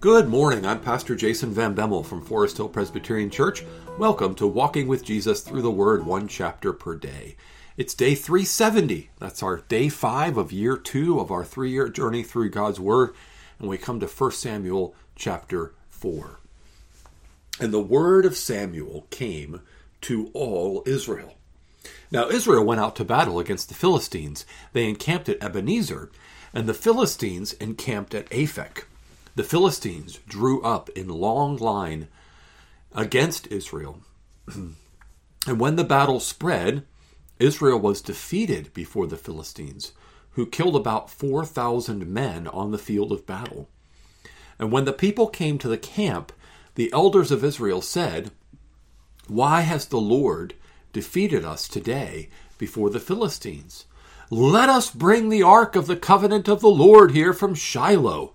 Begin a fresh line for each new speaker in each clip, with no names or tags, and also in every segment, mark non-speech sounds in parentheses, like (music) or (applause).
Good morning. I'm Pastor Jason Van Bemmel from Forest Hill Presbyterian Church. Welcome to Walking with Jesus through the Word, one chapter per day. It's day 370. That's our day five of year two of our three year journey through God's Word. And we come to 1 Samuel chapter 4. And the word of Samuel came to all Israel. Now, Israel went out to battle against the Philistines. They encamped at Ebenezer, and the Philistines encamped at Aphek. The Philistines drew up in long line against Israel. (clears throat) and when the battle spread, Israel was defeated before the Philistines, who killed about 4,000 men on the field of battle. And when the people came to the camp, the elders of Israel said, Why has the Lord defeated us today before the Philistines? Let us bring the ark of the covenant of the Lord here from Shiloh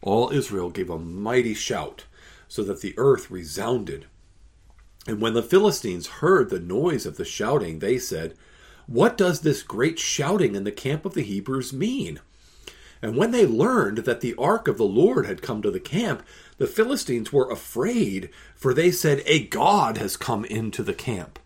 all Israel gave a mighty shout, so that the earth resounded. And when the Philistines heard the noise of the shouting, they said, What does this great shouting in the camp of the Hebrews mean? And when they learned that the ark of the Lord had come to the camp, the Philistines were afraid, for they said, A God has come into the camp.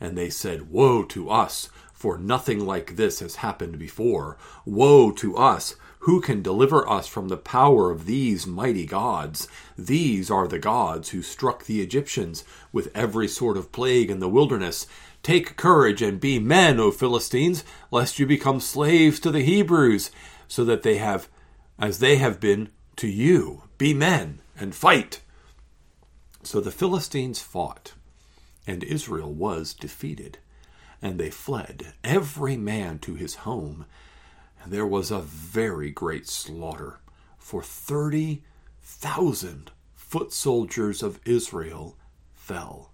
And they said, Woe to us, for nothing like this has happened before. Woe to us, who can deliver us from the power of these mighty gods? These are the gods who struck the Egyptians with every sort of plague in the wilderness. Take courage and be men, O Philistines, lest you become slaves to the Hebrews, so that they have, as they have been to you. Be men and fight. So the Philistines fought, and Israel was defeated, and they fled, every man to his home there was a very great slaughter, for 30,000 foot soldiers of Israel fell.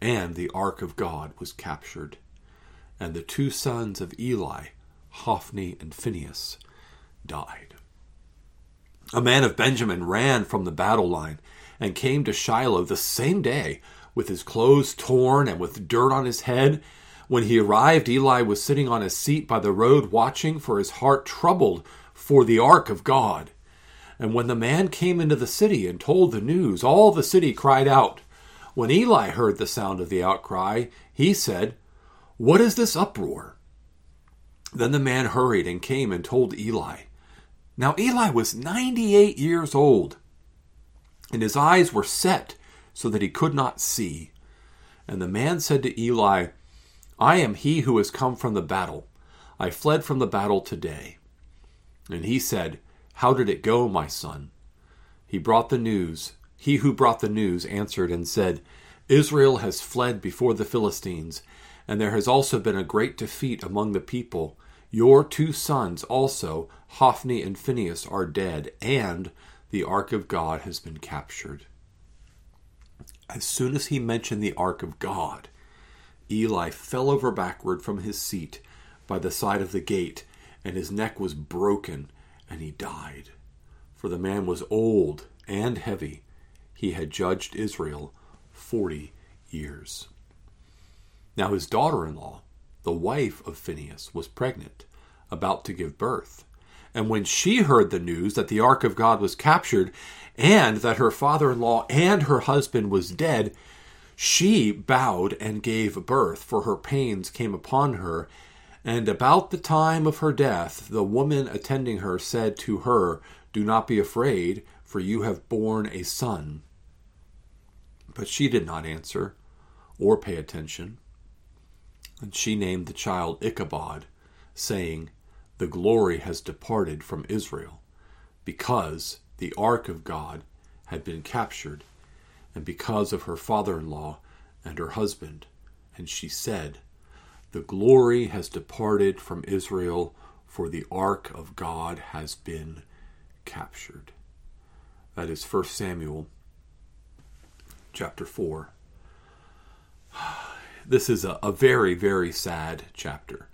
And the ark of God was captured, and the two sons of Eli, Hophni and Phinehas, died. A man of Benjamin ran from the battle line and came to Shiloh the same day with his clothes torn and with dirt on his head when he arrived, Eli was sitting on a seat by the road watching, for his heart troubled for the ark of God. And when the man came into the city and told the news, all the city cried out. When Eli heard the sound of the outcry, he said, What is this uproar? Then the man hurried and came and told Eli. Now Eli was ninety eight years old, and his eyes were set so that he could not see. And the man said to Eli, I am he who has come from the battle. I fled from the battle today. And he said, How did it go, my son? He brought the news. He who brought the news answered and said, Israel has fled before the Philistines, and there has also been a great defeat among the people. Your two sons also, Hophni and Phinehas, are dead, and the ark of God has been captured. As soon as he mentioned the ark of God, Eli fell over backward from his seat by the side of the gate, and his neck was broken, and he died. For the man was old and heavy. He had judged Israel forty years. Now his daughter in law, the wife of Phinehas, was pregnant, about to give birth. And when she heard the news that the ark of God was captured, and that her father in law and her husband was dead, she bowed and gave birth, for her pains came upon her. And about the time of her death, the woman attending her said to her, Do not be afraid, for you have borne a son. But she did not answer or pay attention. And she named the child Ichabod, saying, The glory has departed from Israel, because the ark of God had been captured and because of her father in law and her husband. And she said, The glory has departed from Israel, for the ark of God has been captured. That is 1 Samuel chapter 4. (sighs) This is a, a very, very sad chapter.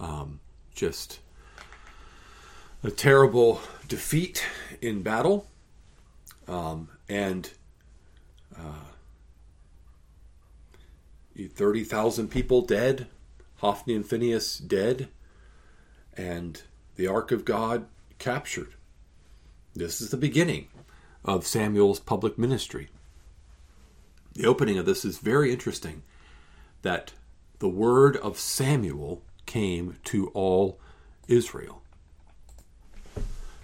Um, just a terrible defeat in battle. Um, and uh, 30,000 people dead, Hophni and Phinehas dead, and the Ark of God captured. This is the beginning of Samuel's public ministry. The opening of this is very interesting that the word of Samuel came to all Israel.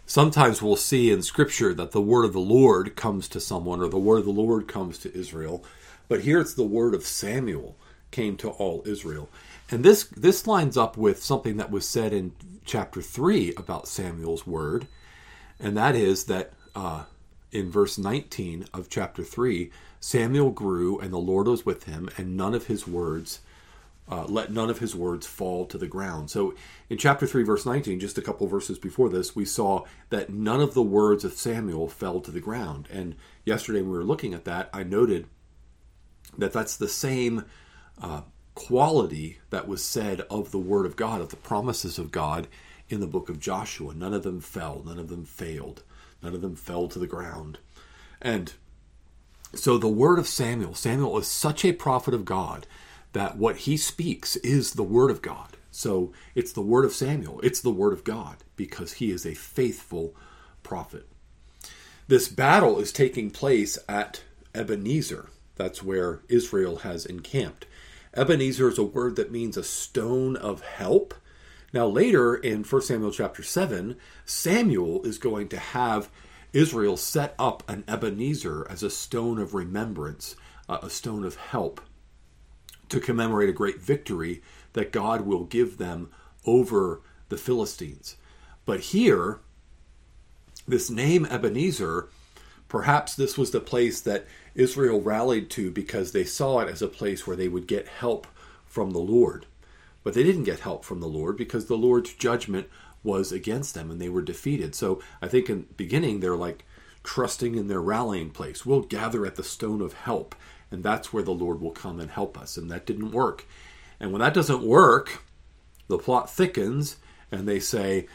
Sometimes we'll see in Scripture that the word of the Lord comes to someone or the word of the Lord comes to Israel, but here it's the word of Samuel came to all Israel. And this this lines up with something that was said in chapter 3 about Samuel's word, and that is that uh, in verse 19 of chapter 3, Samuel grew and the Lord was with him, and none of his words uh, let none of his words fall to the ground. So in chapter 3, verse 19, just a couple verses before this, we saw that none of the words of Samuel fell to the ground. And yesterday, when we were looking at that, I noted that that's the same uh, quality that was said of the Word of God, of the promises of God in the book of Joshua. None of them fell, none of them failed, none of them fell to the ground. And so the Word of Samuel, Samuel is such a prophet of God that what he speaks is the Word of God. So it's the Word of Samuel, it's the Word of God, because he is a faithful prophet. This battle is taking place at Ebenezer. That's where Israel has encamped. Ebenezer is a word that means a stone of help. Now, later in 1 Samuel chapter 7, Samuel is going to have Israel set up an Ebenezer as a stone of remembrance, uh, a stone of help to commemorate a great victory that God will give them over the Philistines. But here, this name Ebenezer, perhaps this was the place that Israel rallied to because they saw it as a place where they would get help from the Lord. But they didn't get help from the Lord because the Lord's judgment was against them and they were defeated. So I think in the beginning they're like trusting in their rallying place. We'll gather at the stone of help and that's where the Lord will come and help us. And that didn't work. And when that doesn't work, the plot thickens, and they say,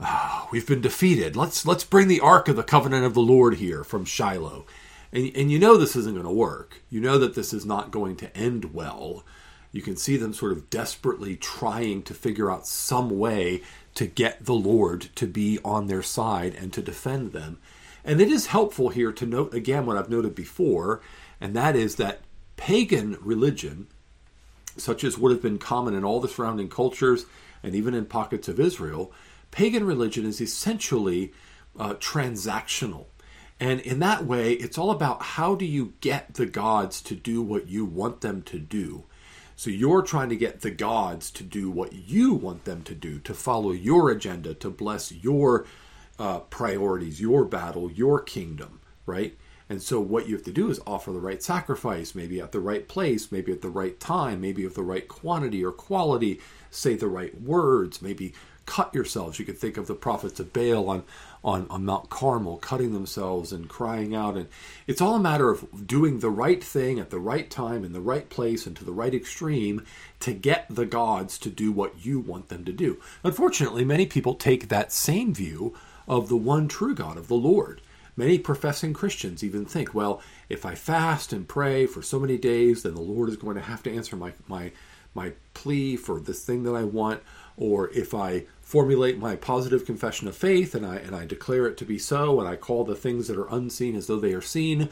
oh, "We've been defeated. Let's let's bring the ark of the covenant of the Lord here from Shiloh." And, and you know this isn't going to work. You know that this is not going to end well. You can see them sort of desperately trying to figure out some way to get the Lord to be on their side and to defend them. And it is helpful here to note again what I've noted before and that is that pagan religion, such as would have been common in all the surrounding cultures and even in pockets of Israel, pagan religion is essentially uh, transactional. And in that way, it's all about how do you get the gods to do what you want them to do. So you're trying to get the gods to do what you want them to do, to follow your agenda, to bless your uh, priorities, your battle, your kingdom, right? And so, what you have to do is offer the right sacrifice, maybe at the right place, maybe at the right time, maybe of the right quantity or quality, say the right words, maybe cut yourselves. You could think of the prophets of Baal on, on, on Mount Carmel cutting themselves and crying out. And it's all a matter of doing the right thing at the right time, in the right place, and to the right extreme to get the gods to do what you want them to do. Unfortunately, many people take that same view of the one true God, of the Lord. Many professing Christians even think, well, if I fast and pray for so many days, then the Lord is going to have to answer my, my, my plea for this thing that I want. Or if I formulate my positive confession of faith and I, and I declare it to be so, and I call the things that are unseen as though they are seen,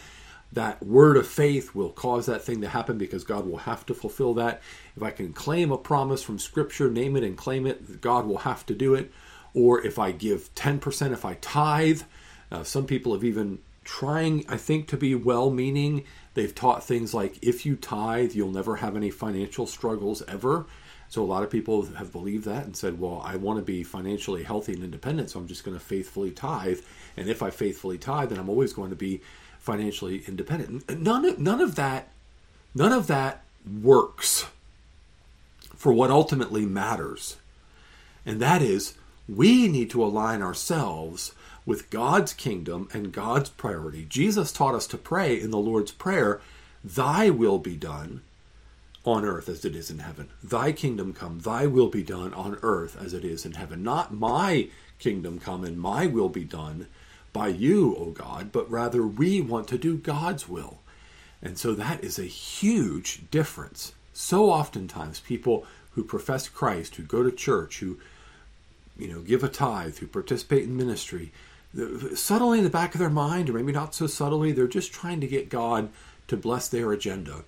that word of faith will cause that thing to happen because God will have to fulfill that. If I can claim a promise from Scripture, name it and claim it, God will have to do it. Or if I give 10%, if I tithe, uh, some people have even trying, I think, to be well meaning. They've taught things like if you tithe, you'll never have any financial struggles ever. So a lot of people have believed that and said, well, I want to be financially healthy and independent, so I'm just going to faithfully tithe. And if I faithfully tithe, then I'm always going to be financially independent. None of, none of that, none of that works for what ultimately matters. And that is, we need to align ourselves with God's kingdom and God's priority. Jesus taught us to pray in the Lord's Prayer, Thy will be done on earth as it is in heaven. Thy kingdom come, thy will be done on earth as it is in heaven. Not my kingdom come and my will be done by you, O God, but rather we want to do God's will. And so that is a huge difference. So oftentimes people who profess Christ, who go to church, who you know, give a tithe, who participate in ministry, subtly in the back of their mind, or maybe not so subtly, they're just trying to get God to bless their agenda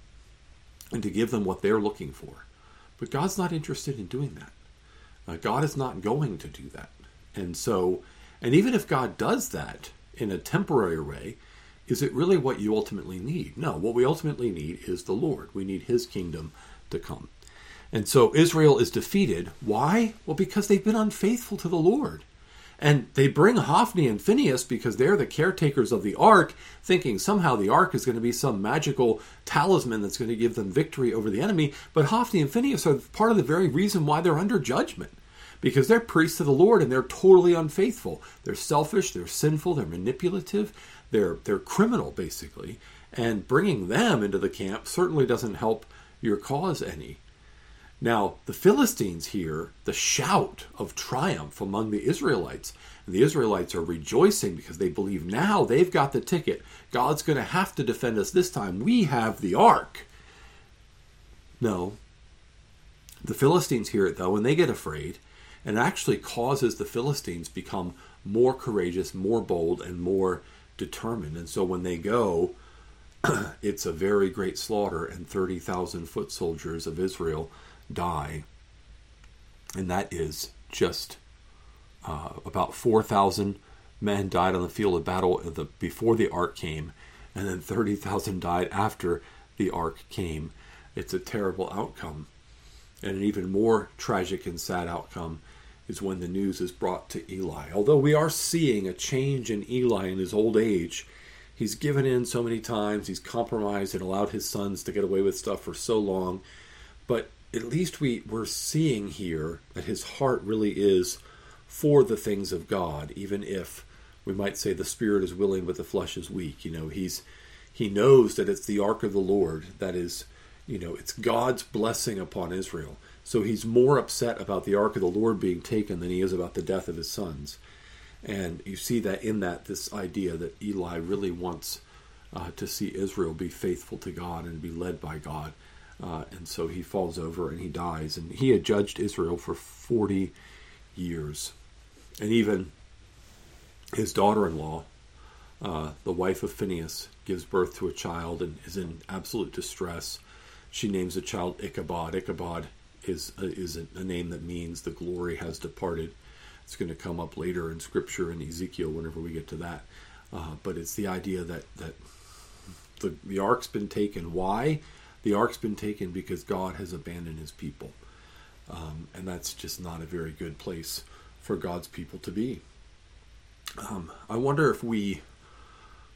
and to give them what they're looking for. But God's not interested in doing that. Uh, God is not going to do that. And so, and even if God does that in a temporary way, is it really what you ultimately need? No, what we ultimately need is the Lord. We need His kingdom to come. And so Israel is defeated. Why? Well, because they've been unfaithful to the Lord. And they bring Hophni and Phinehas because they're the caretakers of the ark, thinking somehow the ark is going to be some magical talisman that's going to give them victory over the enemy. But Hophni and Phinehas are part of the very reason why they're under judgment. Because they're priests of the Lord and they're totally unfaithful. They're selfish, they're sinful, they're manipulative, they're, they're criminal, basically. And bringing them into the camp certainly doesn't help your cause any. Now, the Philistines hear the shout of triumph among the Israelites. And the Israelites are rejoicing because they believe now they've got the ticket. God's going to have to defend us this time. We have the ark. No. The Philistines hear it, though, and they get afraid. And it actually causes the Philistines become more courageous, more bold, and more determined. And so when they go, (clears throat) it's a very great slaughter, and 30,000 foot soldiers of Israel die. And that is just uh, about 4,000 men died on the field of battle the, before the ark came, and then 30,000 died after the ark came. It's a terrible outcome. And an even more tragic and sad outcome is when the news is brought to Eli. Although we are seeing a change in Eli in his old age, he's given in so many times, he's compromised and allowed his sons to get away with stuff for so long. But at least we, we're seeing here that his heart really is for the things of God, even if we might say the spirit is willing but the flesh is weak. You know, he's he knows that it's the ark of the Lord that is, you know, it's God's blessing upon Israel. So he's more upset about the ark of the Lord being taken than he is about the death of his sons. And you see that in that this idea that Eli really wants uh, to see Israel be faithful to God and be led by God. Uh, and so he falls over and he dies. And he had judged Israel for 40 years. And even his daughter in law, uh, the wife of Phinehas, gives birth to a child and is in absolute distress. She names the child Ichabod. Ichabod is, a, is a, a name that means the glory has departed. It's going to come up later in Scripture in Ezekiel whenever we get to that. Uh, but it's the idea that, that the, the ark's been taken. Why? The ark's been taken because God has abandoned his people. Um, and that's just not a very good place for God's people to be. Um, I wonder if we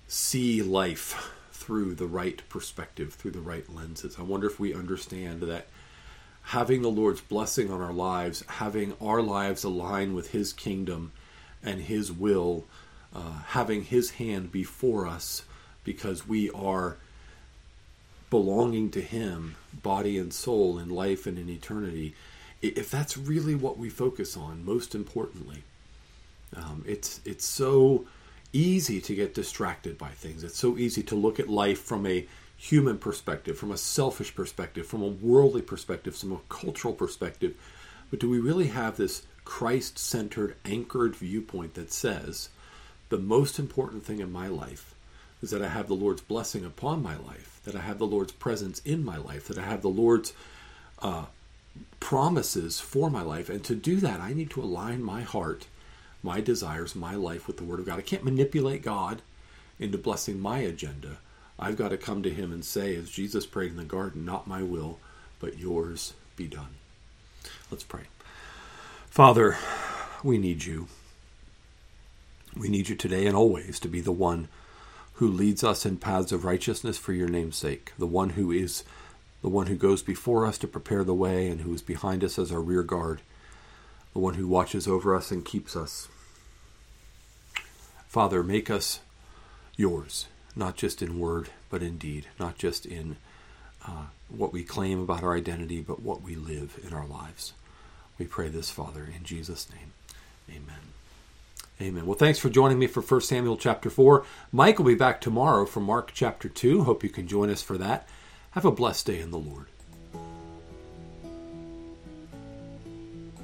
see life through the right perspective, through the right lenses. I wonder if we understand that having the Lord's blessing on our lives, having our lives align with His kingdom and His will, uh, having His hand before us because we are belonging to Him, body and soul, in life and in eternity, if that's really what we focus on, most importantly, um, it's it's so easy to get distracted by things. It's so easy to look at life from a human perspective, from a selfish perspective, from a worldly perspective, from a cultural perspective. But do we really have this Christ centered, anchored viewpoint that says the most important thing in my life is that I have the Lord's blessing upon my life, that I have the Lord's presence in my life, that I have the Lord's uh, promises for my life. And to do that, I need to align my heart, my desires, my life with the Word of God. I can't manipulate God into blessing my agenda. I've got to come to Him and say, as Jesus prayed in the garden, not my will, but yours be done. Let's pray. Father, we need you. We need you today and always to be the one who leads us in paths of righteousness for your name's sake, the one who is the one who goes before us to prepare the way and who is behind us as our rear guard, the one who watches over us and keeps us. Father, make us yours, not just in word, but in deed, not just in uh, what we claim about our identity, but what we live in our lives. We pray this, Father, in Jesus' name. Amen. Amen. Well, thanks for joining me for 1 Samuel chapter 4. Mike will be back tomorrow for Mark chapter 2. Hope you can join us for that. Have a blessed day in the Lord.